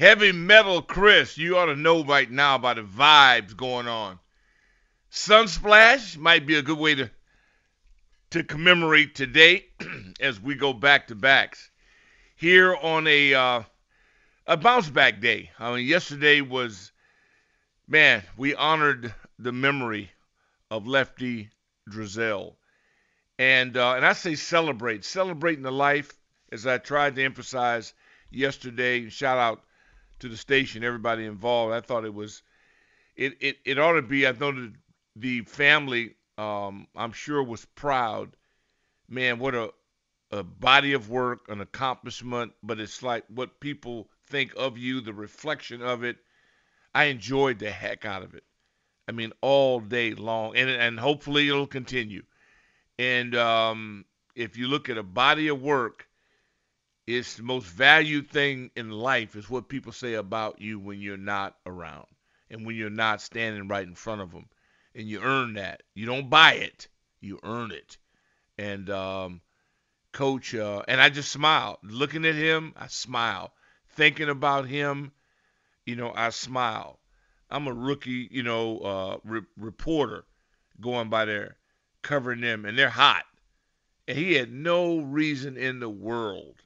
Heavy Metal Chris, you ought to know right now about the vibes going on. Sunsplash might be a good way to to commemorate today as we go back to backs here on a uh, a bounce back day. I mean, yesterday was man, we honored the memory of Lefty Driesell, and uh, and I say celebrate, celebrating the life as I tried to emphasize yesterday. Shout out to the station, everybody involved. I thought it was it it, it ought to be. I know the, the family, um, I'm sure, was proud. Man, what a a body of work, an accomplishment, but it's like what people think of you, the reflection of it. I enjoyed the heck out of it. I mean, all day long, and and hopefully it'll continue. And um, if you look at a body of work, it's the most valued thing in life is what people say about you when you're not around and when you're not standing right in front of them. And you earn that. You don't buy it. You earn it. And um, coach, uh, and I just smiled. Looking at him, I smile. Thinking about him, you know, I smile. I'm a rookie, you know, uh, re- reporter going by there covering them, and they're hot. And he had no reason in the world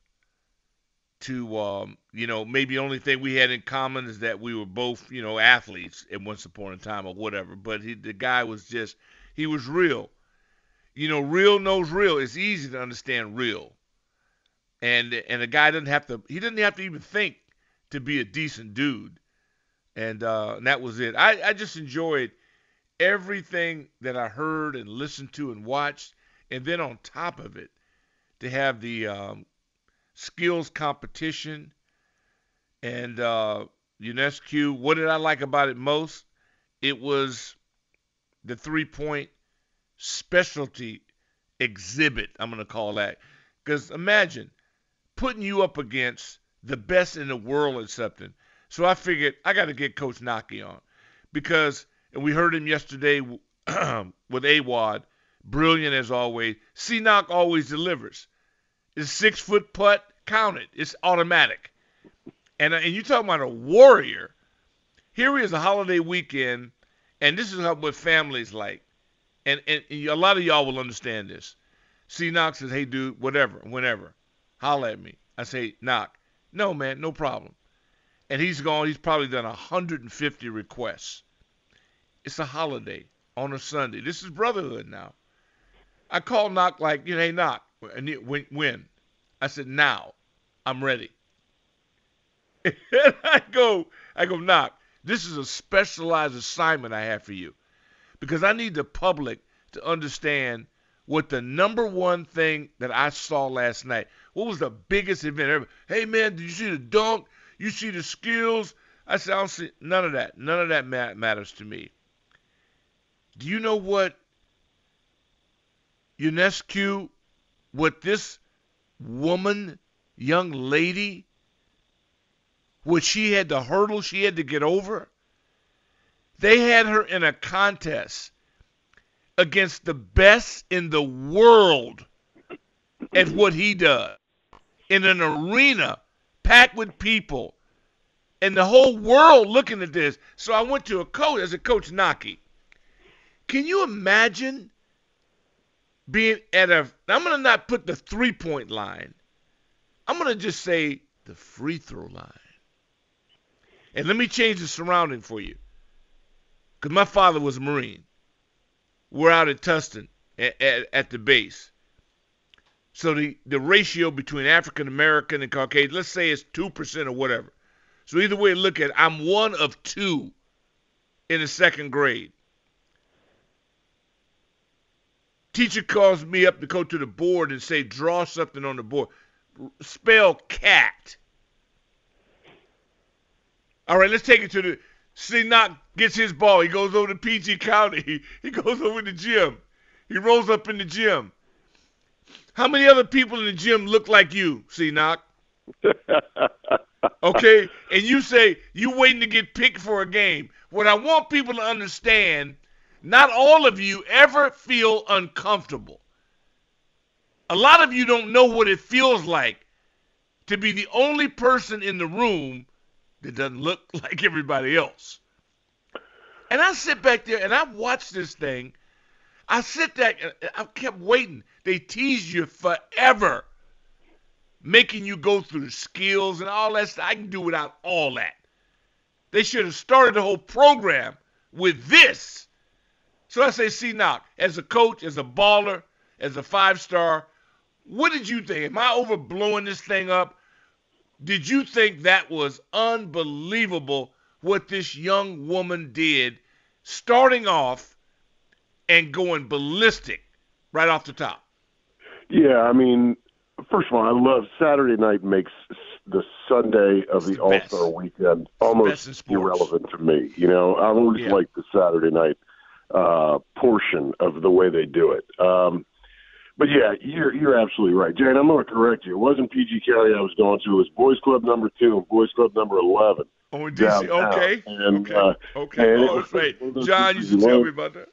to, um, you know, maybe the only thing we had in common is that we were both, you know, athletes at once upon a time or whatever. But he, the guy was just, he was real you know, real knows real. It's easy to understand real. And and a guy doesn't have to he doesn't have to even think to be a decent dude. And uh and that was it. I, I just enjoyed everything that I heard and listened to and watched. And then on top of it, to have the um, skills competition and uh Ionescu. What did I like about it most? It was the three point specialty exhibit, I'm going to call that. Because imagine putting you up against the best in the world at something. So I figured I got to get Coach Knoche on because, and we heard him yesterday with Awad, brilliant as always. C Knock always delivers. It's six foot putt, counted. It's automatic. And, uh, and you talking about a warrior. Here is a holiday weekend, and this is what families like and, and, and a lot of y'all will understand this. C Knox says, "Hey, dude, whatever, whenever, holla at me." I say, "Knock, no, man, no problem." And he's gone. He's probably done 150 requests. It's a holiday on a Sunday. This is brotherhood now. I call Knock like, you know, hey, Knock, when? when? I said, now. I'm ready. and I go, I go, Knock. This is a specialized assignment I have for you because I need the public to understand what the number one thing that I saw last night. What was the biggest event ever? Hey man, did you see the dunk? You see the skills? I said, I don't see none of that. None of that matters to me. Do you know what Ionescu, what this woman, young lady, what she had the hurdle she had to get over? They had her in a contest against the best in the world at what he does in an arena packed with people and the whole world looking at this. So I went to a coach as a coach Knoche. Can you imagine being at a I'm gonna not put the three point line. I'm gonna just say the free throw line. And let me change the surrounding for you. Because my father was a Marine. We're out at Tustin at, at, at the base. So the, the ratio between African American and Caucasian, let's say it's 2% or whatever. So either way look at it, I'm one of two in the second grade. Teacher calls me up to go to the board and say, draw something on the board. Spell cat. All right, let's take it to the. See, knock gets his ball. He goes over to PG County. He, he goes over to the gym. He rolls up in the gym. How many other people in the gym look like you, See, knock? okay, and you say you waiting to get picked for a game. What I want people to understand not all of you ever feel uncomfortable. A lot of you don't know what it feels like to be the only person in the room that doesn't look like everybody else. And I sit back there and I watch this thing. I sit there, I kept waiting. They tease you forever, making you go through skills and all that stuff. I can do without all that. They should have started the whole program with this so I say, see now, as a coach, as a baller, as a five star, what did you think? Am I overblowing this thing up? Did you think that was unbelievable what this young woman did, starting off and going ballistic right off the top? Yeah, I mean, first of all, I love Saturday night makes the Sunday of the, the All Star weekend almost irrelevant to me. You know, I always yeah. like the Saturday night uh, portion of the way they do it. Um, but yeah, you're you're absolutely right, Jane. I'm going to correct you. It wasn't PG County I was going to. It was Boys Club number two and Boys Club number eleven. Oh, DC. Okay. And, okay. Uh, okay. And oh, wait. John, you should tell me about that.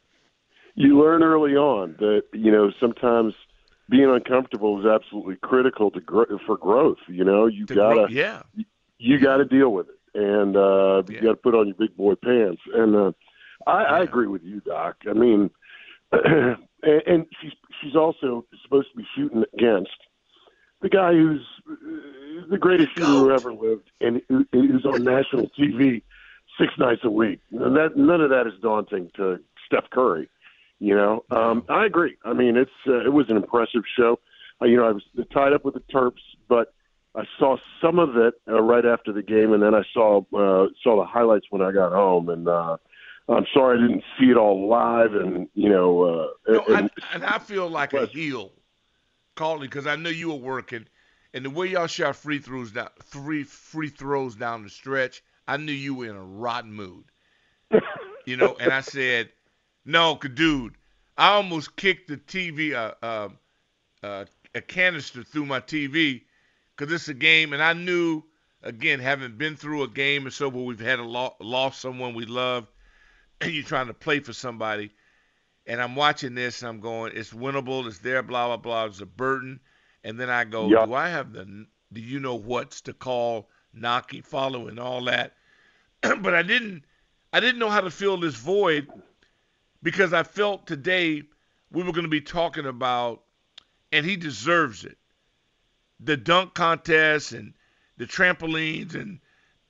You learn early on that you know sometimes being uncomfortable is absolutely critical to gro- for growth. You know, you to gotta grow, yeah, you, you got to deal with it, and uh, yeah. you got to put on your big boy pants. And uh, I, I agree with you, Doc. I mean, and, and she's she's also supposed to be shooting against the guy who's uh, the greatest shooter who ever lived, and who's on national TV six nights a week. And that none of that is daunting to Steph Curry. You know, um, I agree. I mean, it's uh, it was an impressive show. Uh, you know, I was tied up with the Terps, but I saw some of it uh, right after the game, and then I saw uh, saw the highlights when I got home, and uh, I'm sorry I didn't see it all live, and you know. Uh, no, and, I, and I feel like but, a heel calling because I know you were working, and the way y'all shot free throws down, three free throws down the stretch, I knew you were in a rotten mood. you know, and I said, "No, dude, I almost kicked the TV, uh, uh, uh, a canister through my TV, because it's a game, and I knew." Again, having been through a game or so where we've had a lo- lost someone we love, and you're trying to play for somebody, and I'm watching this and I'm going, it's winnable, it's there, blah blah blah. It's a burden, and then I go, yep. do I have the, do you know what's to call, knocking, following, all that? but I didn't, I didn't know how to fill this void because I felt today we were going to be talking about, and he deserves it, the dunk contest and the trampolines and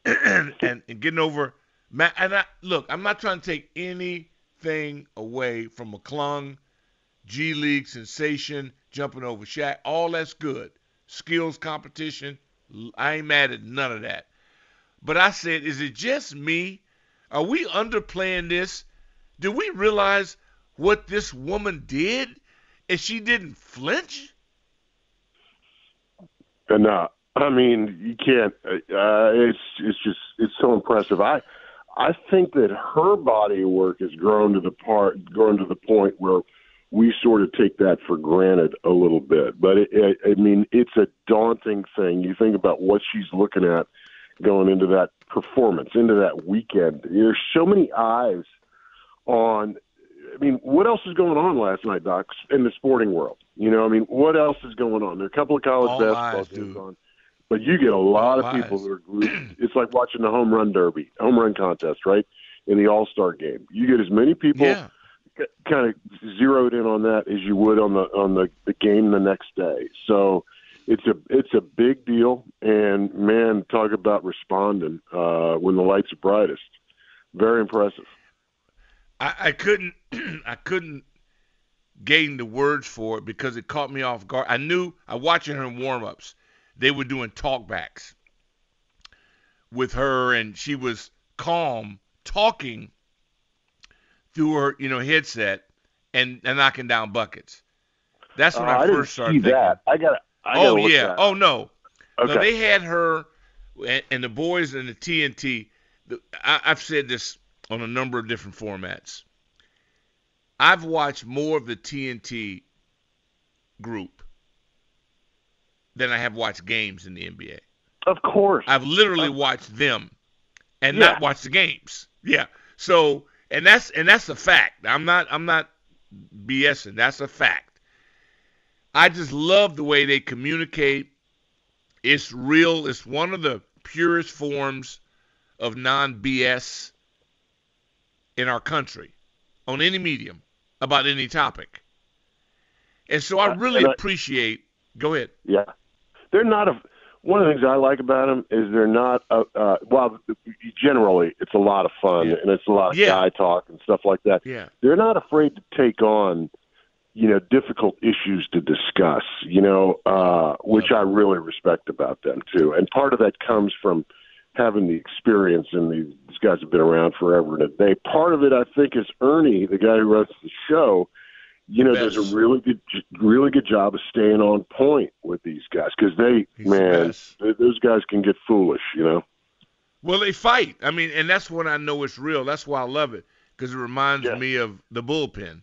and, and, and getting over and I, look, I'm not trying to take anything away from McClung, G League sensation, jumping over Shaq. All that's good. Skills competition. I ain't mad at none of that. But I said, is it just me? Are we underplaying this? Do we realize what this woman did? And she didn't flinch? No, I mean you can't. Uh, it's it's just it's so impressive. I I think that her body work has grown to the part, grown to the point where we sort of take that for granted a little bit. But it, it, I mean, it's a daunting thing. You think about what she's looking at going into that performance, into that weekend. There's so many eyes on. I mean, what else is going on last night, Doc, in the sporting world? You know, I mean, what else is going on? There are a couple of college All basketball eyes, games on. But you get a lot of people who are glued. It's like watching the home run derby, home run contest, right? In the All Star game, you get as many people yeah. kind of zeroed in on that as you would on the on the, the game the next day. So it's a it's a big deal, and man, talk about responding uh, when the lights are brightest. Very impressive. I, I couldn't I couldn't gain the words for it because it caught me off guard. I knew I watching her warm ups, they were doing talkbacks with her, and she was calm talking through her you know headset and, and knocking down buckets. That's when Uh, I, I didn't first started see thinking. that. I got. I oh yeah. Oh no. Okay. No, they had her and, and the boys and the TNT. The, I, I've said this on a number of different formats. I've watched more of the TNT group than I have watched games in the NBA. Of course. I've literally watched them and Yeah. not watched the games. Yeah. So and that's and that's a fact. I'm not I'm not BSing. That's a fact. I just love the way they communicate. It's real. It's one of the purest forms of non BS in our country on any medium about any topic. And so I Uh, really appreciate. Go ahead. Yeah, they're not a. One of the things I like about them is they're not. A, uh, well, generally it's a lot of fun Yeah. and it's a lot of Yeah. guy talk and stuff like that. Yeah. They're not afraid to take on, you know, difficult issues to discuss. You know, uh, which I really respect about them too. And part of that comes from having the experience, and these, these guys have been around forever and a day. Part of it, I think, is Ernie, the guy who runs the show you know, does a really good, really good job of staying on point with these guys because they, He's man, best. th- those guys can get foolish, you know. Well, they fight. I mean, and that's when I know it's real. That's why I love it because it reminds Yeah. me of the bullpen.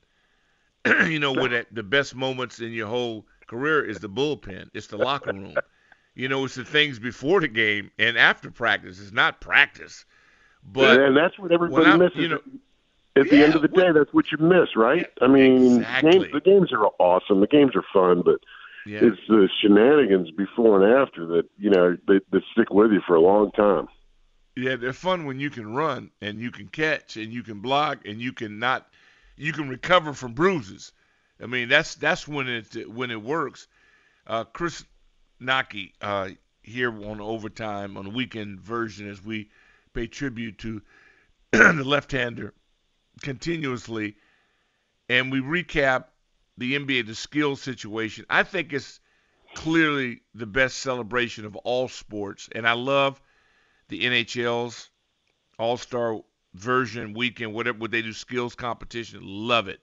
you know, where that the best moments in your whole career is the bullpen. It's the locker room. You know, it's the things before the game and after practice. It's not practice, but and that's what everybody misses. you know- At the Yeah, end of the day, that's what you miss, right? I mean, Exactly. games, the games are awesome. The games are fun, but yeah, it's the shenanigans before and after that, you know, they, that stick with you for a long time. yeah, they're fun when you can run and you can catch and you can block and you can not, you can recover from bruises. I mean, that's that's when it when it works. Uh, Chris Knoche uh, here on overtime on the weekend version as we pay tribute to the left-hander continuously, and we recap the NBA the skill situation. I think it's clearly the best celebration of all sports, and I love the NHL's All-Star version weekend, whatever what they do skills competition. Love it.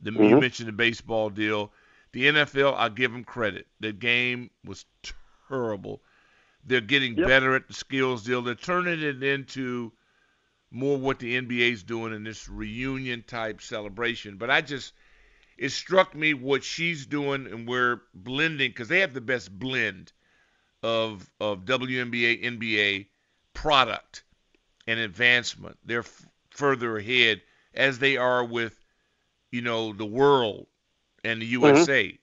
The you Mhm. mentioned the baseball deal. The NFL, I'll give them credit. The game was terrible. They're getting Yep. better at the skills deal. They're turning it into more what the NBA's doing in this reunion type celebration. But I just, it struck me what she's doing, and we're blending because they have the best blend of of WNBA, NBA product and advancement. They're f- further ahead as they are with, you know, the world and the mm-hmm. USA.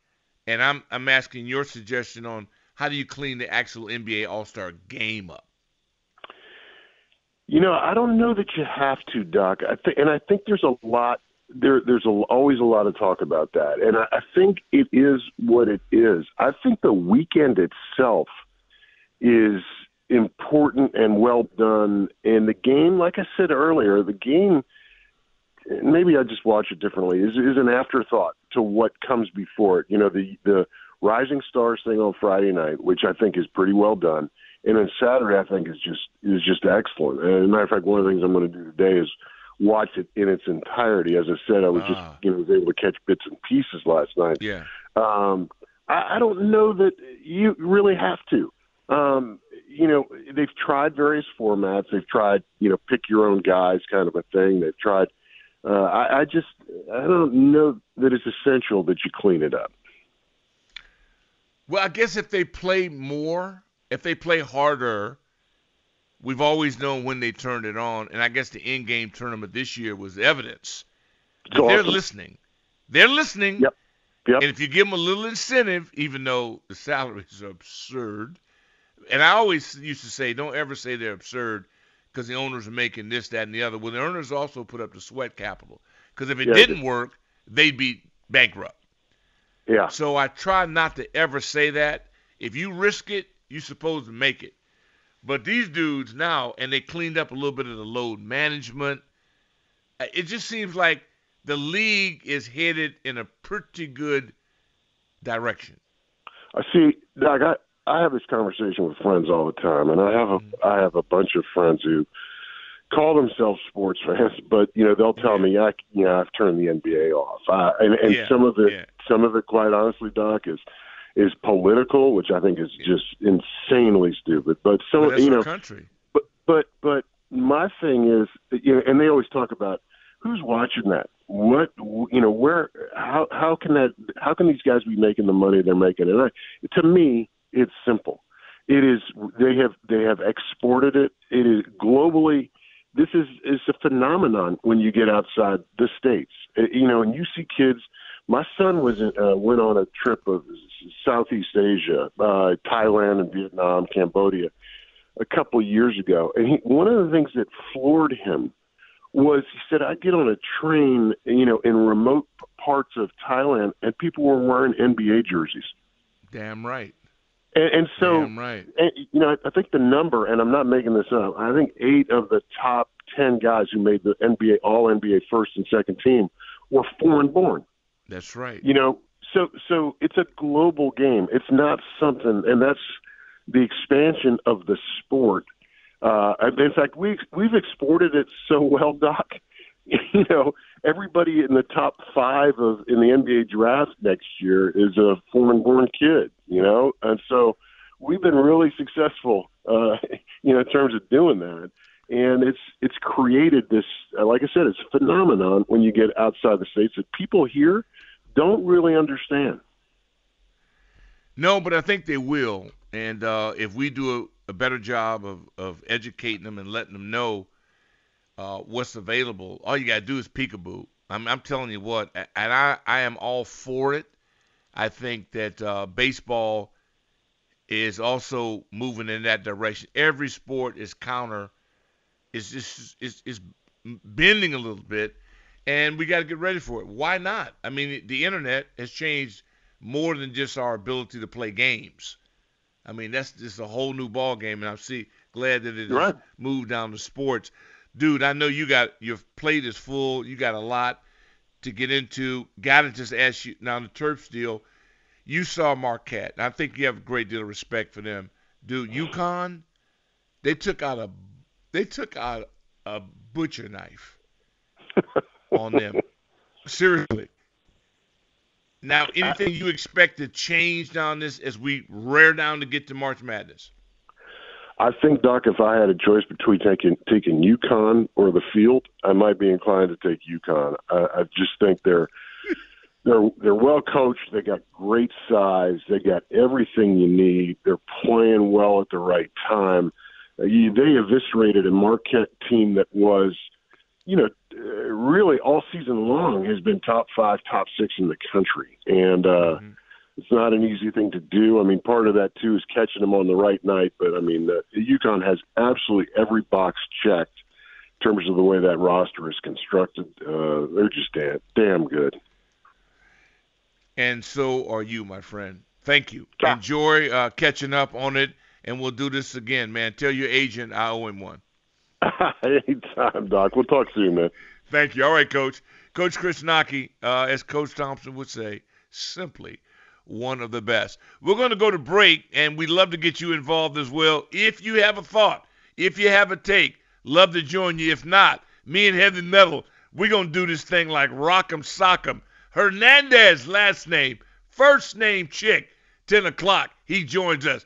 And I'm I'm asking your suggestion on how do you clean the actual NBA All Star game up? You know, I don't know that you have to, Doc. I think, and I think there's a lot there. There's a, always a lot of talk about that, and I, I think it is what it is. I think the weekend itself is important and well done, and the game, like I said earlier, the game. Maybe I just watch it differently. Is is an afterthought to what comes before it. You know, the the Rising Stars thing on Friday night, which I think is pretty well done and then Saturday I think is just is just excellent. And as a matter of fact, one of the things I'm going to do today is watch it in its entirety. As I said, I was Ah. just you know was able to catch bits and pieces last night. Yeah. Um, I, I don't know that you really have to. Um, you know, they've tried various formats. They've tried you know pick your own guys kind of a thing. They've tried. Uh, I, I just I don't know that it's essential that you clean it up. Well, I guess if they play more, if they play harder, we've always known when they turned it on, and I guess the in-game tournament this year was evidence It's they're listening. They're listening. Yep. Yep. And if you give them a little incentive, even though the salaries are absurd, and I always used to say, don't ever say they're absurd because the owners are making this, that, and the other. Well, the owners also put up the sweat capital because if it Yeah, didn't work, they'd be bankrupt. Yeah. So I try not to ever say that. If you risk it, you're supposed to make it. But these dudes now, and they cleaned up a little bit of the load management. uh, It just seems like the league is headed in a pretty good direction. I see, Doc. I I have this conversation with friends all the time, and I have a I have a bunch of friends who call themselves sports fans, but you know they'll tell me I you know I've turned the NBA off, uh, and and Yeah, some of it yeah. some of it quite honestly, Doc, is is political, which I think is just insanely stupid. But some But you know country. but but but my thing is you know and they always talk about who's watching that? What you know where how how can that how can these guys be making the money they're making? And I, to me it's simple. It is they have they have exported it. It is globally this is is a phenomenon when you get outside the states. Uh, you know and you see kids my son was in, uh, went on a trip of Southeast Asia, uh, Thailand and Vietnam, Cambodia, a couple of years ago, and he, one of the things that floored him was he said, "I get on a train, you know, in remote parts of Thailand, and people were wearing NBA jerseys." Damn right. And, and so, Damn right. and, you know, I, I think the number, and I'm not making this up. I think eight of the top ten guys who made the NBA All NBA first and second team were foreign born. That's right. You know, so so it's a global game. It's not something, and that's the expansion of the sport. Uh, in fact, we we've exported it so well, Doc. You know, everybody in the top five of in the NBA draft next year is a foreign-born kid. You know, and so we've been really successful. Uh, you know, in terms of doing that. And it's it's created this, uh, like I said, it's a phenomenon when you get outside the states that people here don't really understand. No, but I think they will. And uh, if we do a, a better job of, of educating them and letting them know uh, what's available, all you got to do is peekaboo. I'm, I'm telling you what, and I, I am all for it. I think that uh, baseball is also moving in that direction. Every sport is counter, is just is, is bending a little bit, and we got to get ready for it. Why not? I mean, the internet has changed more than just our ability to play games. I mean, that's just a whole new ball game, and I'm see glad that it Right. moved down to sports. Dude, I know you got your plate is full. You got a lot to get into. Got to just ask you now the Terps deal. You saw Marquette. and I think you have a great deal of respect for them, dude. UConn, they took out a they took out a butcher knife on them. Seriously. Now, anything you expect to change down this as we rear down to get to March Madness? I think, Doc, if I had a choice between taking taking UConn or the field, I might be inclined to take UConn. I, I just think they're they're they're well coached. They got great size. They got everything you need. They're playing well at the right time. You, they eviscerated a Marquette team that was, you know, really all season long has been top five, top six in the country, and. uh it's not an easy thing to do. I mean, part of that too is catching them on the right night. But I mean, uh, UConn has absolutely every box checked in terms of the way that roster is constructed. Uh, they're just damn, damn good. And so are you, my friend. Thank you. Enjoy uh, catching up on it, and we'll do this again, man. Tell your agent I owe him one. Anytime, Doc. We'll talk soon, man. Thank you. All right, Coach. Coach Chris Knoche, uh, as Coach Thompson would say, simply one of the best. We're going to go to break, and we'd love to get you involved as well. If you have a thought, if you have a take, love to join you. If not, me and Heavy Metal, we're going to do this thing like Rock'em Sock'em. Hernandez, last name, first name chick, 10 o'clock. He joins us,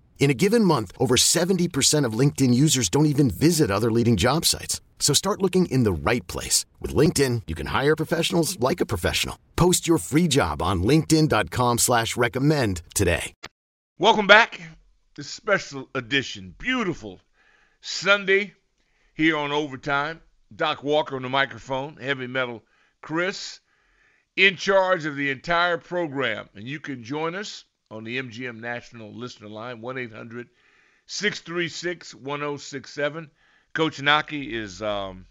In a given month, over 70% of LinkedIn users don't even visit other leading job sites. So start looking in the right place. With LinkedIn, you can hire professionals like a professional. Post your free job on linkedin.com slash recommend today. Welcome back. This special edition, beautiful Sunday here on Overtime. Doc Walker on the microphone, Heavy Metal Chris, in charge of the entire program. And you can join us on the MGM National Listener Line, 1 800 636 1067. Coach Knoche is um,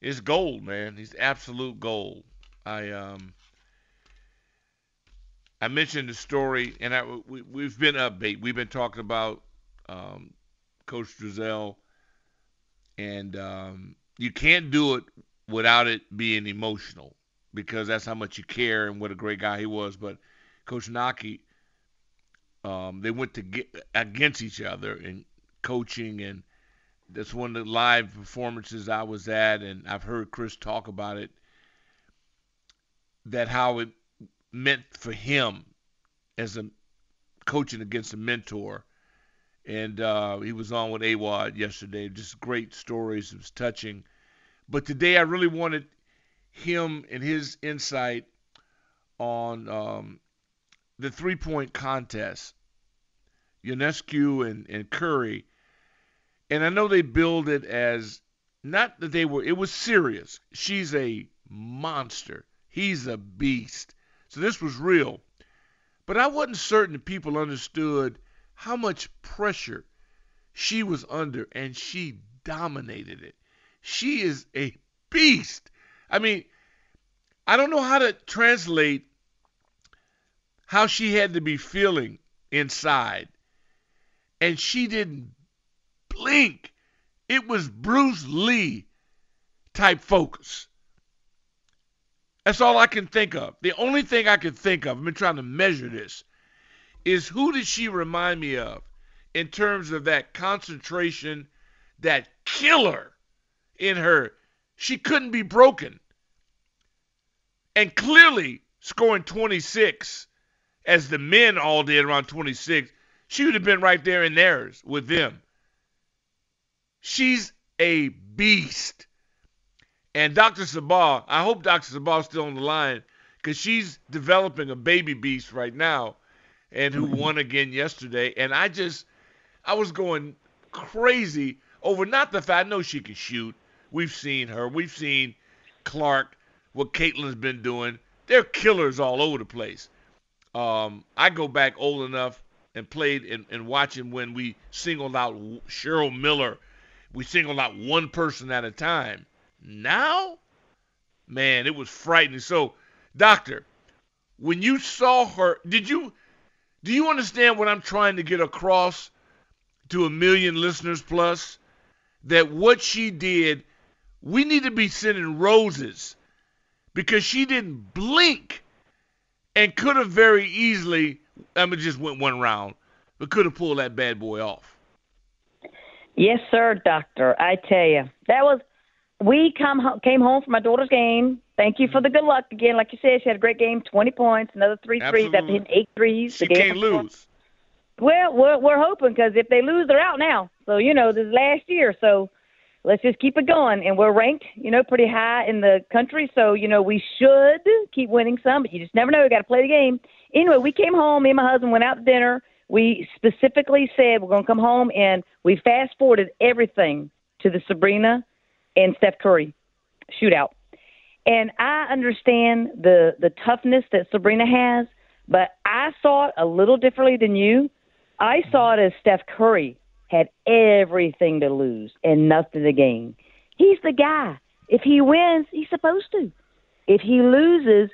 is gold, man. He's absolute gold. I um, I mentioned the story, and I, we, we've been upbeat. We've been talking about um, Coach Driesell, and um, you can't do it without it being emotional because that's how much you care and what a great guy he was. But Coach Knoche, um, they went to get against each other in coaching, and that's one of the live performances I was at, and I've heard Chris talk about it. That how it meant for him as a coaching against a mentor. And uh, he was on with Awad yesterday. Just great stories. It was touching. But today I really wanted him and his insight on um, the three point contest, Ionescu and, and Curry. And I know they billed it as not that they were, it was serious. She's a monster, he's a beast. So this was real. But I wasn't certain people understood how much pressure she was under, and she dominated it. She is a beast. I mean, I don't know how to translate how she had to be feeling inside. And she didn't blink. It was Bruce Lee type focus. That's all I can think of. The only thing I can think of, I've been trying to measure this, is who did she remind me of in terms of that concentration, that killer in her. She couldn't be broken. And clearly, scoring 26, as the men all did around 26, she would have been right there in theirs with them. She's a beast. And Dr. Sabah, I hope Dr. Sabah is still on the line because she's developing a baby beast right now and who won again yesterday. And I just, I was going crazy over not the fact, I know she can shoot. We've seen her. We've seen Clark, what Caitlin's been doing. They're killers all over the place. Um, I go back old enough and played and, and watching when we singled out Cheryl Miller. We singled out one person at a time now, man, it was frightening. So, doctor, when you saw her, did you do you understand what I'm trying to get across to a million listeners plus? That what she did, we need to be sending roses because she didn't blink and could have very easily, I mean, just went one round, but could have pulled that bad boy off. Yes, sir, doctor. I tell you, that was we come came home from my daughter's game. Thank you for the good luck again. Like you said, she had a great game, 20 points, another three threes after hitting eight threes. She can't lose. Well, we're, we're hoping because if they lose, they're out now. So you know, this is last year. So let's just keep it going. And we're ranked, you know, pretty high in the country. So you know, we should keep winning some, but you just never know. You got to play the game. Anyway, we came home. Me and my husband went out to dinner. We specifically said we're going to come home, and we fast forwarded everything to the Sabrina and Steph Curry shootout. And I understand the the toughness that Sabrina has, but I saw it a little differently than you. I saw it as Steph Curry had everything to lose and nothing to gain. he's the guy. If he wins, he's supposed to. If he loses,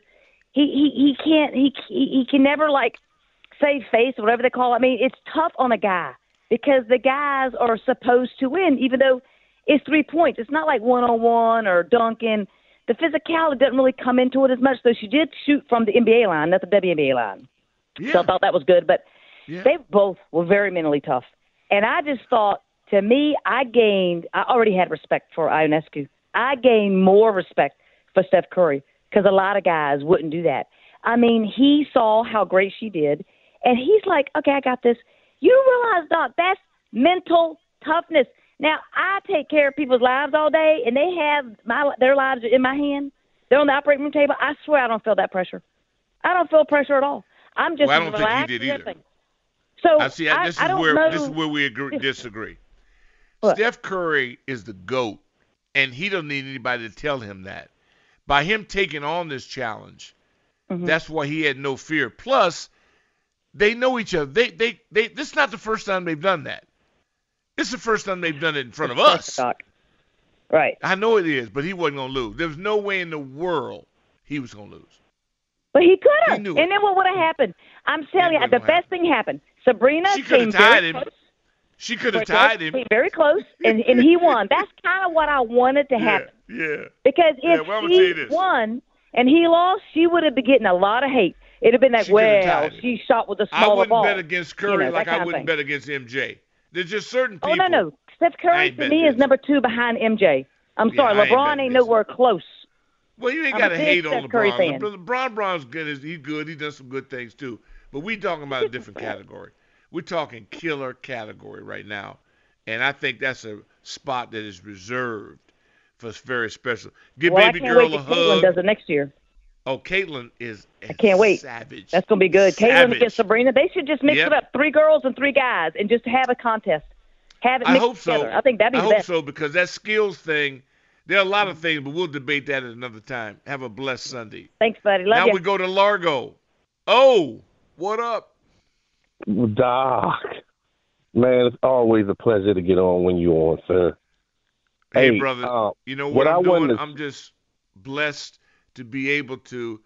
he he he can't he he, can never like save face or whatever they call it. I mean, it's tough on a guy because the guys are supposed to win, even though it's three points. It's not like one on one or dunking. The physicality doesn't really come into it as much. Though she did shoot from the NBA line, not the WNBA line. Yeah. So I thought that was good. But Yeah. they both were very mentally tough. And I just thought, to me, I gained, I already had respect for Ionescu. I gained more respect for Steph Curry because a lot of guys wouldn't do that. I mean, he saw how great she did, and he's like, okay, I got this. You realize, Doc, that's mental toughness. Now, I take care of people's lives all day, and they have my their lives in my hand. They're on the operating room table. I swear I don't feel that pressure. I don't feel pressure at all. I'm just Well, I don't think you relaxed did either. So I see. I, this I is don't where know. this is where we agree, disagree. What? Steph Curry is the goat, and he doesn't need anybody to tell him that. By him taking on this challenge, Mhm. that's why he had no fear. Plus, they know each other. They they they. This is not the first time they've done that. This is the first time they've done it in front of us. Right. I know it is, but he wasn't gonna lose. There was no way in the world he was gonna lose. But he could have. And it. then what would have happened? I'm telling you, the best thing happened. Sabrina She came tied very him. close. She could have tied him. very close, and, and he won. That's kind of what I wanted to happen. yeah. Because Yeah, if well, I'm gonna tell you she won and he lost, she would have been getting a lot of hate. It'd have been like, She well, she shot with a smaller ball. I wouldn't ball. bet against Curry you know, like I wouldn't bet against MJ. There's just certain people. Oh no, no. Steph Curry to me is number two behind MJ. I'm Yeah, sorry, I LeBron betting ain't nowhere close. Well, you ain't got to hate on Steph Curry LeBron. fan. LeBron. LeBron Brown's good. He's good. He does some good things too. But we talking about a different category. We're talking killer category right now, and I think that's a spot that is reserved for very special. Give well, baby I can't girl wait a till Caitlin hug. does it next year. Oh, Caitlin is. I can't wait. Savage. That's gonna be good. Caitlin Savage. against Sabrina. They should just mix Yep. it up. Three girls and three guys, and just have a contest. Have it I mixed hope so. I think that'd be I the hope best. so because that skills thing. There are a lot of things, but we'll debate that at another time. Have a blessed Sunday. Thanks, buddy. Love now you. we go to Largo. Oh, what up? Doc, man, it's always a pleasure to get on when you're on, sir. Hey, Hey, brother. uh, you know what what, I'm I doing? To... I'm just blessed to be able to.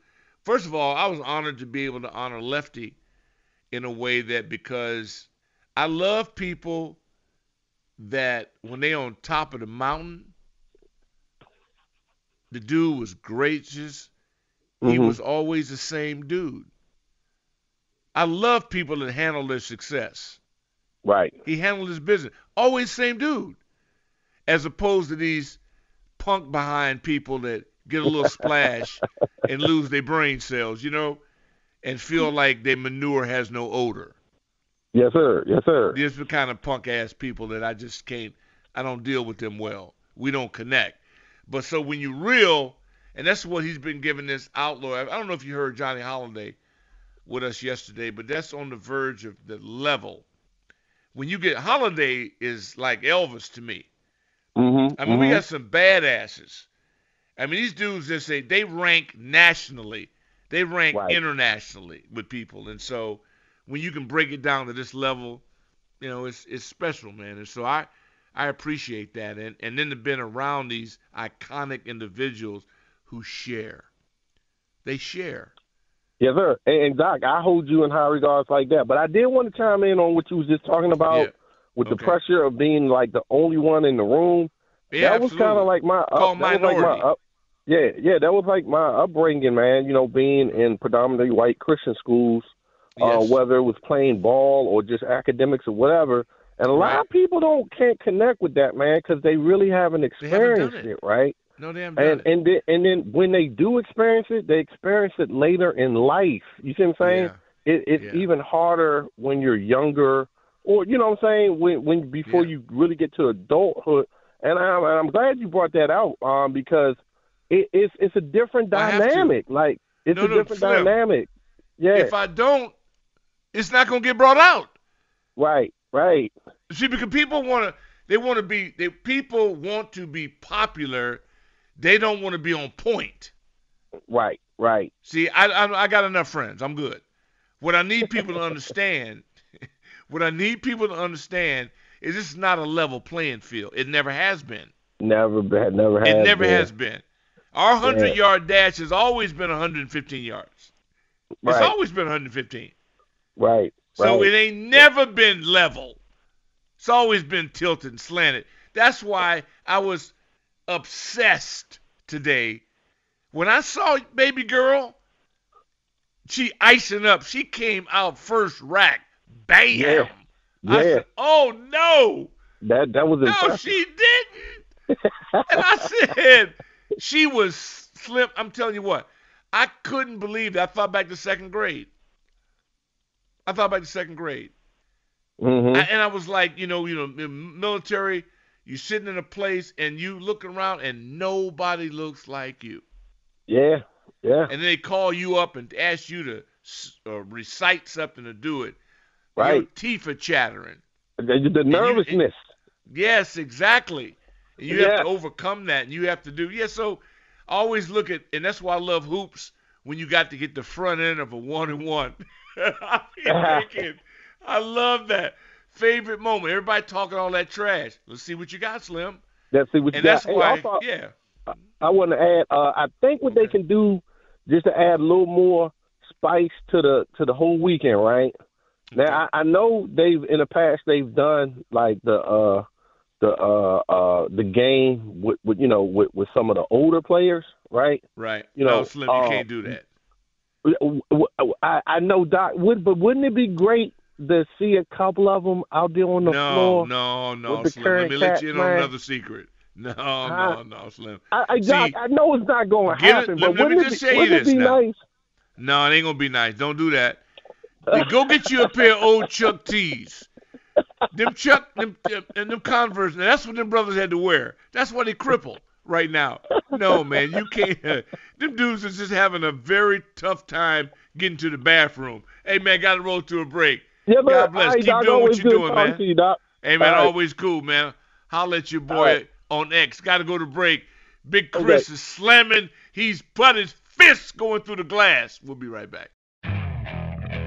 First of all, I was honored to be able to honor Lefty in a way that because I love people that when they on top of the mountain, the dude was gracious. He Mhm. was always the same dude. I love people that handle their success. Right. He handled his business. Always same dude. As opposed to these punk behind people that get a little splash and lose their brain cells, you know, and feel like their manure has no odor. Yes, sir. Yes, sir. These are the kind of punk ass people that I just can't I don't deal with them well. We don't connect. But so when you're real and that's what he's been giving this outlaw. I don't know if you heard Johnny Holiday with us yesterday, but that's on the verge of the level. When you get Holiday is like Elvis to me. Mm-hmm. I mean, we got some badasses. I mean, these dudes just say they rank nationally, they rank Right. internationally with people, and so when you can break it down to this level, you know, it's it's special, man. And so I I appreciate that, and and then to been around these iconic individuals who share, they share. Yes, sir. And, and Doc, I hold you in high regards like that. But I did want to chime in on what you was just talking about Yeah. With the pressure of being like the only one in the room. Yeah, that was kind of like my up, Called was like my minority. up, yeah, yeah, that was like my upbringing, man. You know, being in predominantly white Christian schools, uh, whether it was playing ball or just academics or whatever. And a lot Right. of people don't can't connect with that, man, because they really haven't They haven't experienced it. it, right? No, they haven't And and then, and then when they do experience it, they experience it later in life. You see what I'm saying? Yeah. It, it's Yeah. even harder when you're younger, or you know what I'm saying, when when before Yeah. you really get to adulthood. And I'm I'm glad you brought that out, um, because it, it's it's a different I have to. dynamic. Like it's No, a no, different Slim. dynamic. Yeah, If I don't, it's not gonna get brought out. right, right, See, because people want to, they want to be, they, people want to be popular. They don't want to be on point. right, right. See, I, I, I got enough friends. I'm good. What I need people to understand, what I need people to understand is this is not a level playing field. It never has been. Never been, never has. It never been. has been. Our hundred yard dash has always been 115 yards. Right. It's always been 115. Right. So right. it ain't never been level. It's always been tilted and slanted. That's why I was obsessed today when I saw baby girl. She icing up. She came out first rack. Bam. Yeah. I Yeah. said, "Oh no, that that was no, she didn't." and I said, "She was slim." I'm telling you what, I couldn't believe that. I thought back to second grade. I thought back to second grade. hmm I, and I was like, you know, you know, military, You're sitting in a place and you looking around and nobody looks like you. Yeah. Yeah. And then they call you up and ask you to uh, recite something to do it. Your Right. teeth are chattering. The, the nervousness. Yes, exactly. And you Yeah. have to overcome that, and you have to do. Yeah, so always look at, and that's why I love hoops when you got to get the front end of a one and one. I thinking, I love that favorite moment. Everybody talking all that trash. Let's see what you got, Slim. That's it. What you And got. that's Hey, why, also, yeah. I want to add. Uh, I think what they can do just to add a little more spice to the to the whole weekend, right? Now I, I know they've in the past they've done like the uh the uh uh the game with, with you know with with some of the older players, right? Right. You know, no, Slim, you uh, can't do that. I know Doc would, but wouldn't it be great to see a couple of them out there on the no, floor? no, no, the Slim. Let me let you in on another secret. No, Huh? no, no, Slim. I, I, See, Doc, I know it's not going to get it- happen, let- but let me just be, say this be now. nice? No, it ain't gonna be nice. Don't do that. Hey, Go get you a pair of old Chuck T's. Them Chuck them, them and them Converse. Now that's what them brothers had to wear. That's why they crippled right now. No man, you can't. them dudes is just having a very tough time getting to the bathroom. Hey man, got to roll to a break. Yeah, but God bless. right, Keep Doc, doing what you're doing, man. You, Hey man, right. always cool, man. Holler at your boy right. on X. Got to go to break. Big Chris Okay. is slamming. He's put his fists going through the glass. We'll be right back.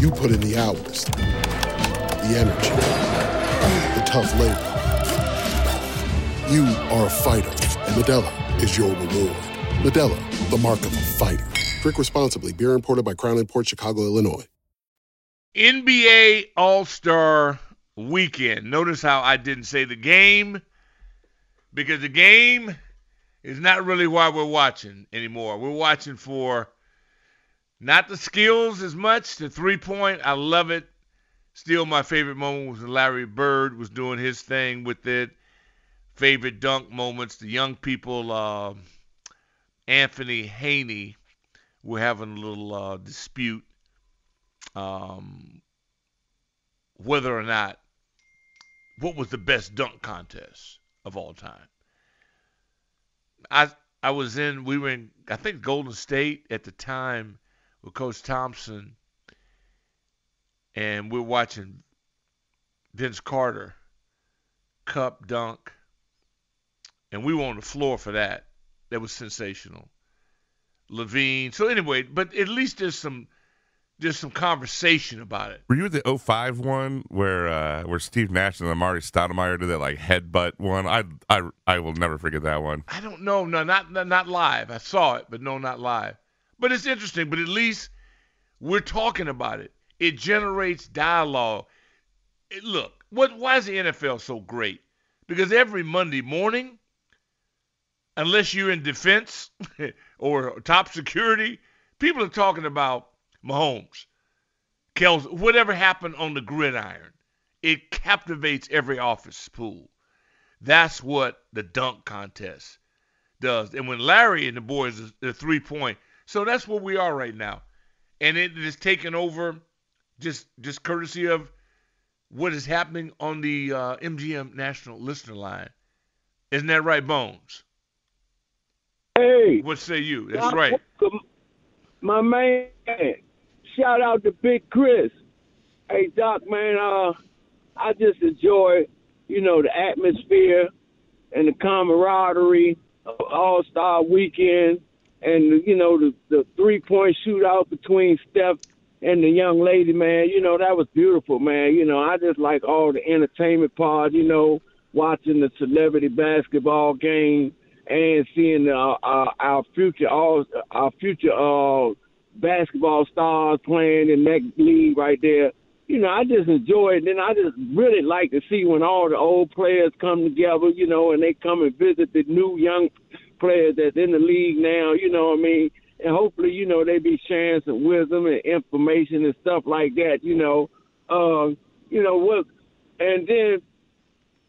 You put in the hours, the energy, the tough labor. You are a fighter, and Modelo is your reward. Modelo, the mark of a fighter. Drink responsibly. Beer imported by Crown Port Chicago, Illinois. NBA All Star Weekend. Notice how I didn't say the game because the game is not really why we're watching anymore. We're watching for not the skills as much, the three point. I love it. Still, my favorite moment was when Larry Bird was doing his thing with it. Favorite dunk moments. The young people, uh, Anthony Haney, were having a little uh, dispute um, whether or not what was the best dunk contest of all time. I I was in we were in I think Golden State at the time with Coach Thompson, and we're watching Vince Carter cup dunk, and we were on the floor for that. That was sensational. LaVine. So anyway, but at least there's some there's some conversation about it. Were you at the 05 one where uh, where Steve Nash and Amar'e Stoudemire did that like headbutt one? I I I will never forget that one. I don't know. No, not not, not live. I saw it, but no, not live. But it's interesting. But at least we're talking about it. It generates dialogue. It, look, what? Why is the NFL so great? Because every Monday morning, unless you're in defense or top security, people are talking about Mahomes, Kelce, whatever happened on the gridiron. It captivates every office pool. That's what the dunk contest does. And when Larry and the boys, the three point, so that's where we are right now. And it is taken over just just courtesy of what is happening on the uh, MGM National Listener Line. Isn't that right, Bones? Hey. What say you? That's right. My man. Shout out to Big Chris. Hey, Doc, man, uh, I just enjoy, you know, the atmosphere and the camaraderie of All Star Weekend, and you know the the three point shootout between Steph and the young lady, man. You know that was beautiful, man. You know I just like all the entertainment part. You know, watching the celebrity basketball game and seeing uh, our, our future all our future uh basketball stars playing in that league right there. You know, I just enjoy it. And I just really like to see when all the old players come together, you know, and they come and visit the new young players that's in the league now, you know what I mean? And hopefully, you know, they be sharing some wisdom and information and stuff like that, you know. Uh, you know, what and then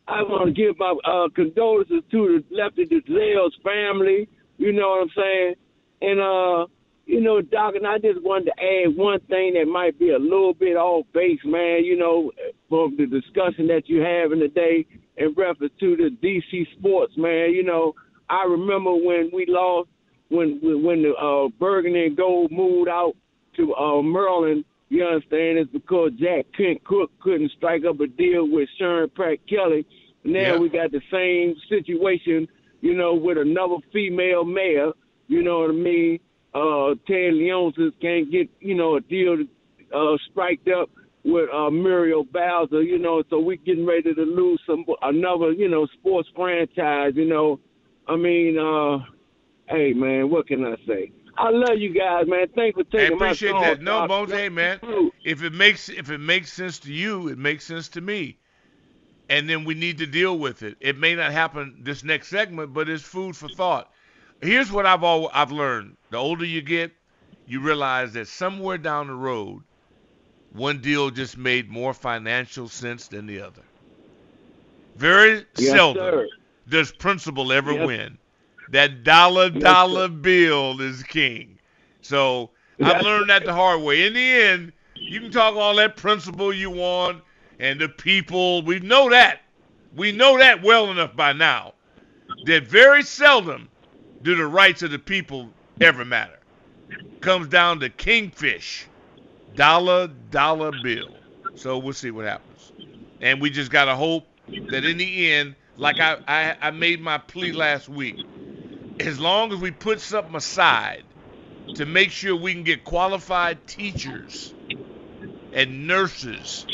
I want to give my uh, condolences to the Lefty Driesell's family, you know what I'm saying? And uh you know, Doc, and I just wanted to add one thing that might be a little bit off base, man, you know, from the discussion that you have in today in reference to the DC sports, man. You know, I remember when we lost, when when the uh, Burgundy and Gold moved out to uh, Maryland, you understand, it's because Jack Kent Cooke couldn't strike up a deal with Sharon Pratt Kelly. Now Yeah. we got the same situation, you know, with another female mayor, you know what I mean? uh Ted Leonsis can't get, you know, a deal uh striked up with uh Muriel Bowser, you know, so we're getting ready to lose some another, you know, sports franchise, you know. I mean, uh hey man, what can I say? I love you guys, man. Thanks for taking my call. appreciate that. No. Bones, hey man, if it makes if it makes sense to you, it makes sense to me. And then we need to deal with it. It may not happen this next segment, but it's food for thought. Here's what I've all I've learned. The older you get, you realize that somewhere down the road, one deal just made more financial sense than the other. Very Yes, seldom sir. Does principle ever Yes. win. That dollar dollar bill is king. So I've learned that the hard way. In the end, you can talk all that principle you want and the people. We know that. We know that well enough by now. That very seldom do the rights of the people ever matter. Comes down to kingfish, dollar dollar bill. So we'll see what happens. And we just gotta hope that in the end, like mm-hmm. I, I, I made my plea last week, as long as we put something aside to make sure we can get qualified teachers and nurses,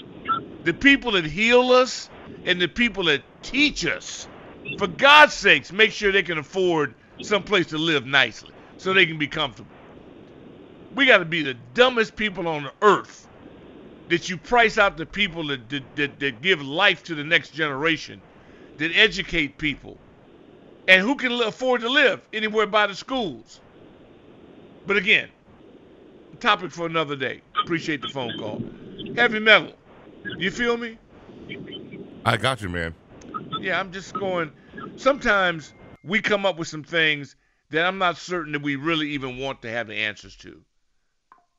the people that heal us and the people that teach us, for God's sakes, make sure they can afford some place to live nicely so they can be comfortable. We got to be the dumbest people on the earth that you price out the people that, that, that, that give life to the next generation, that educate people, and who can afford to live anywhere by the schools. But again, topic for another day. Appreciate the phone call. Heavy metal. You feel me? I got you, man. Yeah, I'm just going. Sometimes we come up with some things that I'm not certain that we really even want to have the answers to.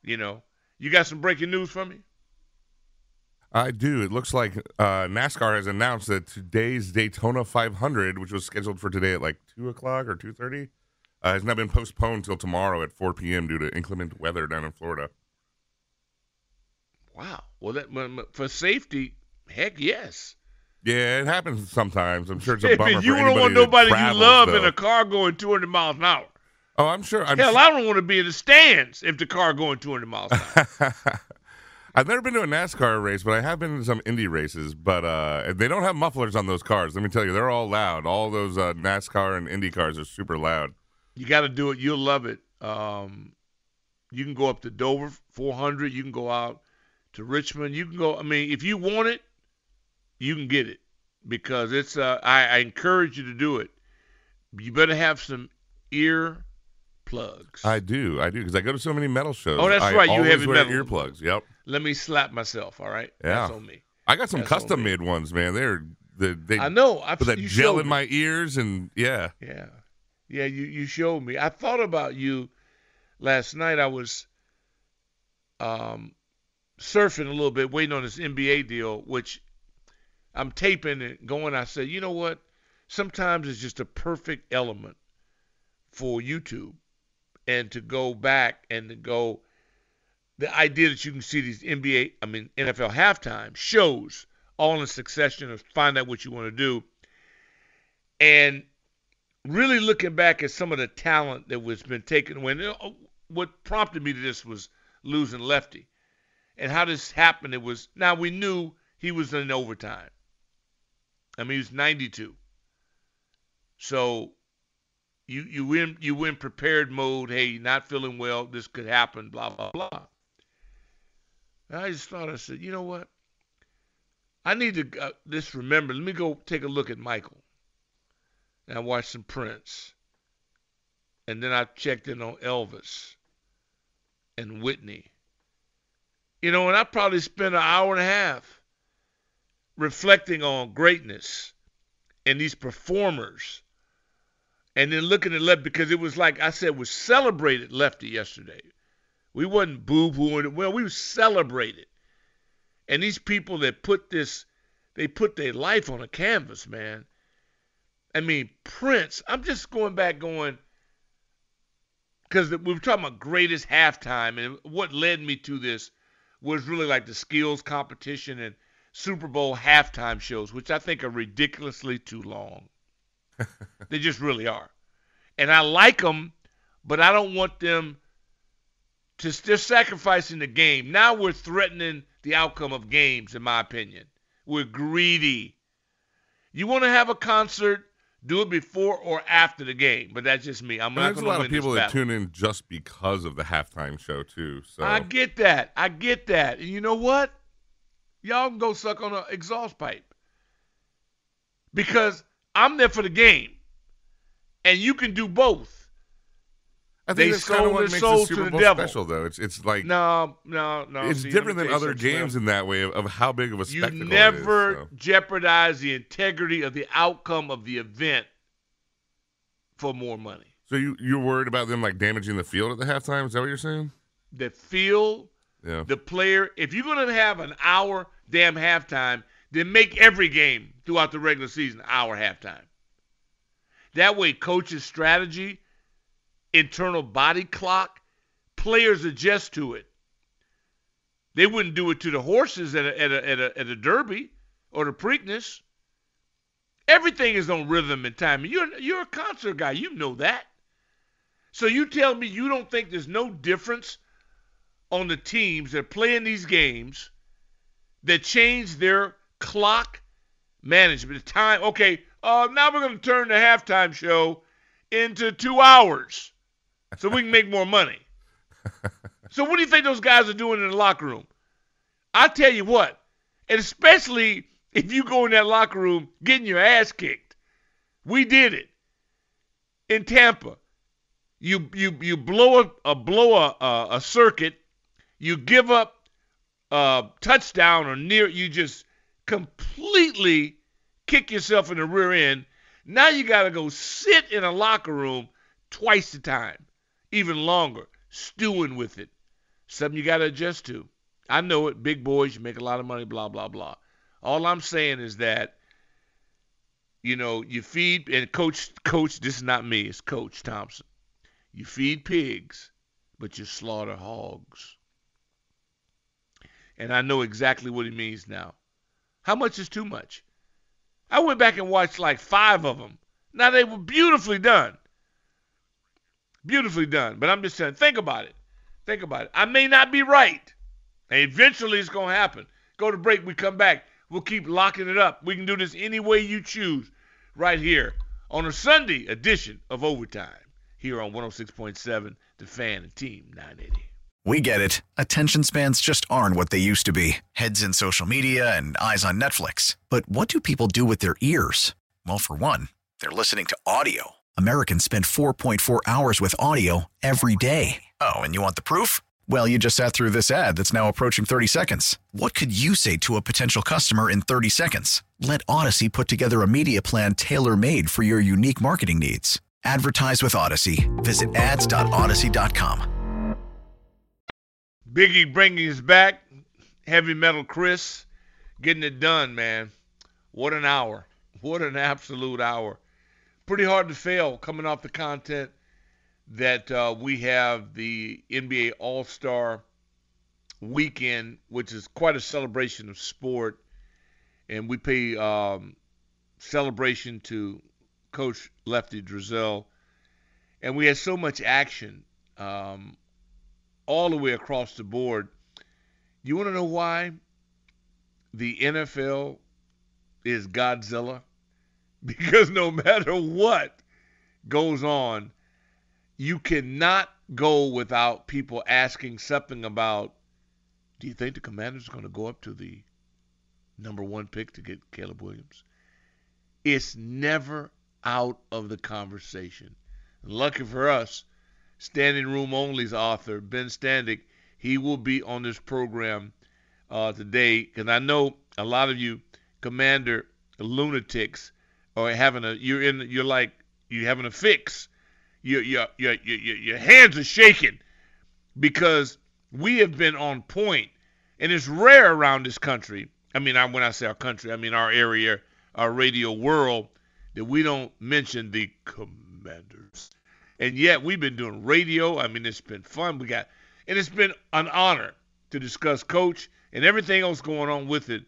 You know, you got some breaking news for me? I do. It looks like uh, NASCAR has announced that today's Daytona 500, which was scheduled for today at like two o'clock or two thirty, uh, has now been postponed till tomorrow at 4 p.m. due to inclement weather down in Florida. Wow. Well, that for safety, heck yes. Yeah, it happens sometimes. I'm sure it's a bummer man, you for don't want nobody you travels, love in a car going 200 miles an hour. Oh, I'm sure. I'm Hell, I don't want to be in the stands if the car going 200 miles an hour. I've never been to a NASCAR race, but I have been to some Indy races. But uh, they don't have mufflers on those cars. Let me tell you, they're all loud. All those uh, NASCAR and Indy cars are super loud. You got to do it. You'll love it. Um, you can go up to Dover 400. You can go out to Richmond. You can go. I mean, if you want it, you can get it because it's. Uh, I, I encourage you to do it. You better have some ear plugs. I do, I do, because I go to so many metal shows. Oh, that's I right. You have metal earplugs. Yep. Let me slap myself. All right. Yeah. That's on me. I got some That's custom made ones, man. They're they, they I know. I've, with that gel in me. my ears and yeah. Yeah. Yeah, you, you showed me. I thought about you last night. I was um, surfing a little bit, waiting on this NBA deal, which I'm taping and going. I said, you know what? Sometimes it's just a perfect element for YouTube and to go back and to go. The idea that you can see these NBA, I mean, NFL halftime shows all in succession of find out what you want to do. And really looking back at some of the talent that was been taken away. What prompted me to this was losing Lefty, and how this happened. It was now we knew he was in overtime. I mean, he was 92. So you you win you win prepared mode. Hey, not feeling well. This could happen. Blah blah blah. And I just thought I said, you know what? I need to uh, just remember. Let me go take a look at Michael. And I watched some Prince. And then I checked in on Elvis and Whitney. You know, and I probably spent an hour and a half reflecting on greatness and these performers. And then looking at Lefty because it was like I said, was celebrated Lefty yesterday. We wasn't boo-booing. Well, we celebrated. And these people that put this, they put their life on a canvas, man. I mean, Prince, I'm just going back going, because we were talking about greatest halftime, and what led me to this was really like the skills competition and Super Bowl halftime shows, which I think are ridiculously too long. they just really are. And I like them, but I don't want them to, they're sacrificing the game. Now we're threatening the outcome of games, in my opinion. We're greedy. You want to have a concert, do it before or after the game. But that's just me. I'm And not there's a lot of people that tune in just because of the halftime show too. So I get that. I get that. And you know what? Y'all can go suck on an exhaust pipe. Because I'm there for the game. And you can do both. I think they that's kind of sold what makes the Super to the Bowl devil. special, though. It's it's like No, no, no. it's see, different than other games in that way of, of how big of a spectacle. You never it is. so. jeopardize the integrity of the outcome of the event for more money. So you you're worried about them like damaging the field at the halftime? Is that what you're saying? The field, Yeah. the player. If you're going to have an hour damn halftime, then make every game throughout the regular season hour halftime. That way, coaches' strategy, internal body clock, players adjust to it. They wouldn't do it to the horses at a, at a, at a, at a derby or the Preakness. Everything is on rhythm and time. You're you're a concert guy. You know that. So you tell me you don't think there's no difference on the teams that are playing these games that change their clock management, time. Okay, uh, now we're going to turn the halftime show into two hours so we can make more money. so what do you think those guys are doing in the locker room? I tell you what, and especially if you go in that locker room getting your ass kicked. We did it in Tampa. You you you blow a, a blow a, a a circuit. You give up a touchdown or near. You just completely kick yourself in the rear end. Now you got to go sit in a locker room twice the time, even longer, stewing with it. Something you got to adjust to. I know it. Big boys, you make a lot of money. Blah blah blah. All I'm saying is that you know you feed and coach coach. This is not me. It's Coach Thompson. You feed pigs, but you slaughter hogs. And I know exactly what he means now. How much is too much? I went back and watched like five of them. Now they were beautifully done. Beautifully done. But I'm just saying, think about it. Think about it. I may not be right. And eventually it's going to happen. Go to break. We come back. We'll keep locking it up. We can do this any way you choose right here on a Sunday edition of Overtime here on 106.7 The Fan and Team 980. We get it. Attention spans just aren't what they used to be heads in social media and eyes on Netflix. But what do people do with their ears? Well, for one, they're listening to audio. Americans spend 4.4 hours with audio every day. Oh, and you want the proof? Well, you just sat through this ad that's now approaching 30 seconds. What could you say to a potential customer in 30 seconds? Let Audacy put together a media plan tailor made for your unique marketing needs. Advertise with Audacy. Visit ads.audacy.com. Biggie bringing us back. Heavy Metal Chris getting it done, man. What an hour. What an absolute hour. Pretty hard to fail coming off the content that uh, we have the NBA All Star weekend, which is quite a celebration of sport. And we pay um, celebration to Coach Lefty Driesell. And we had so much action um, all the way across the board. You want to know why the NFL is Godzilla? Because no matter what goes on, you cannot go without people asking something about do you think the commander's going to go up to the number one pick to get Caleb Williams? It's never out of the conversation. And Lucky for us, Standing Room Only's author, Ben Standig, he will be on this program uh, today because I know a lot of you commander lunatics are having a you're in you're like you having a fix. Your your your your your hands are shaking because we have been on point, and it's rare around this country. I mean, I, when I say our country, I mean our area, our radio world, that we don't mention the commanders. And yet we've been doing radio. I mean, it's been fun. We got, and it's been an honor to discuss coach and everything else going on with it.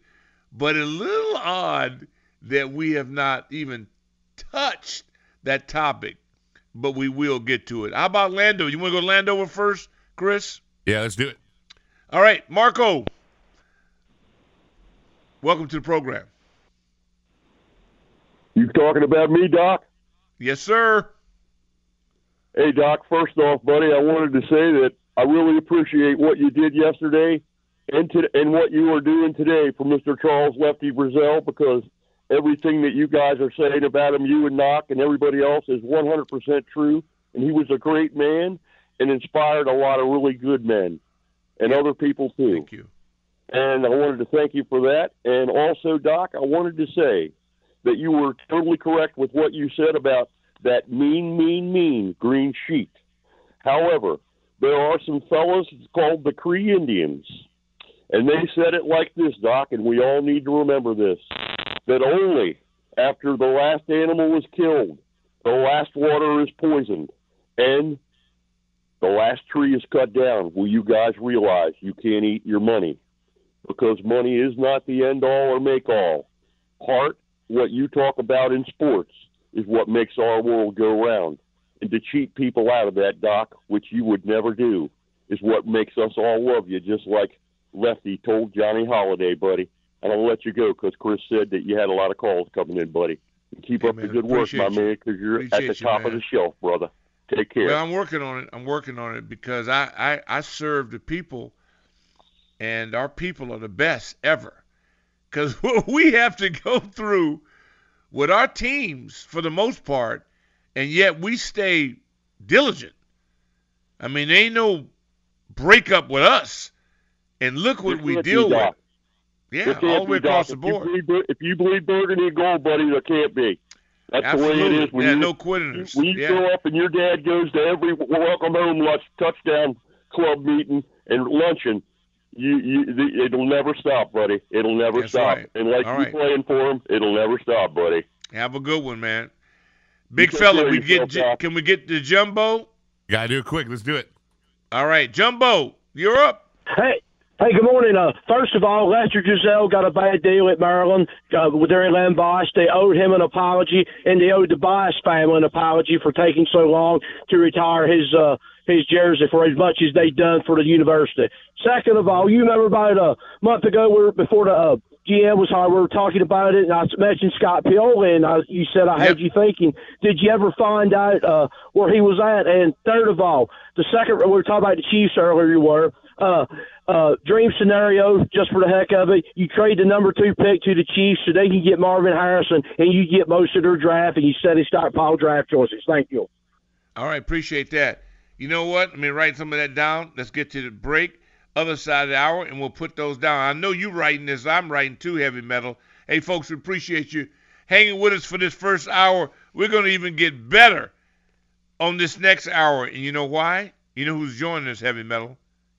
But a little odd that we have not even touched that topic, but we will get to it. How about Lando? You want to go Landover first, Chris? Yeah, let's do it. All right, Marco. Welcome to the program. You talking about me, Doc? Yes, sir. Hey, Doc. First off, buddy, I wanted to say that I really appreciate what you did yesterday and to, and what you are doing today for Mr. Charles Lefty Driesell because everything that you guys are saying about him, you and Knock and everybody else, is 100% true. And he was a great man and inspired a lot of really good men and other people too. Thank you. And I wanted to thank you for that. And also, Doc, I wanted to say that you were totally correct with what you said about that mean, mean, mean green sheet. However, there are some fellows called the Cree Indians, and they said it like this, Doc, and we all need to remember this that only after the last animal was killed, the last water is poisoned, and the last tree is cut down, will you guys realize you can't eat your money? Because money is not the end all or make all. Heart, what you talk about in sports, is what makes our world go round. And to cheat people out of that, Doc, which you would never do, is what makes us all love you, just like Lefty told Johnny Holliday, buddy. And I'll let you go because Chris said that you had a lot of calls coming in, buddy. And keep Hey, up man, the good work, my you. man, because you're at Appreciate the you, top of the shelf, brother. Take care. Well, I'm working on it. I'm working on it because I, I, I serve the people, and our people are the best ever. Because what we have to go through with our teams for the most part, and yet we stay diligent. I mean, there ain't no breakup with us. And look what Just we deal with. Yeah, all the way be, Doc. across the If you board. bleed If you bleed burgundy and gold, buddy, there can't be. That's the way Absolutely. it is. When Yeah, you, no quitters. When you Yeah. grow up and your dad goes to every welcome home lunch, touchdown club meeting and luncheon, you, you the, it'll never stop, buddy. It'll never That's stop. right. And like All you right. playing for him, it'll never stop, buddy. Have a good one, man. Big fella, we get yourself, J- Doc. can we get the jumbo? Gotta do it quick. Let's do it. All right, Jumbo, you're up. Hey, Hey, good morning. Uh, first of all, Lefty Driesell got a bad deal at Maryland uh, during Len Bias. They owed him an apology, and they owed the Bias family an apology for taking so long to retire his uh, his jersey for as much as they've done for the university. Second of all, you remember about a month ago, we were before the uh, GM was hired, we were talking about it, and I mentioned Scott Pioli, and I, you said I had you thinking, did you ever find out uh, where he was at? And third of all, the second we were talking about the Chiefs earlier, you were. Uh, uh, dream scenario, just for the heck of it, you trade the number two pick to the Chiefs so they can get Marvin Harrison, and you get most of their draft, and you set a stockpile draft choices. Thank you. All right, appreciate that. You know what? Let me write some of that down. Let's get to the break, other side of the hour, and we'll put those down. I know you're writing this. I'm writing too, heavy metal. Hey, folks, we appreciate you hanging with us for this first hour. We're going to even get better on this next hour. And you know why? You know who's joining us, heavy metal?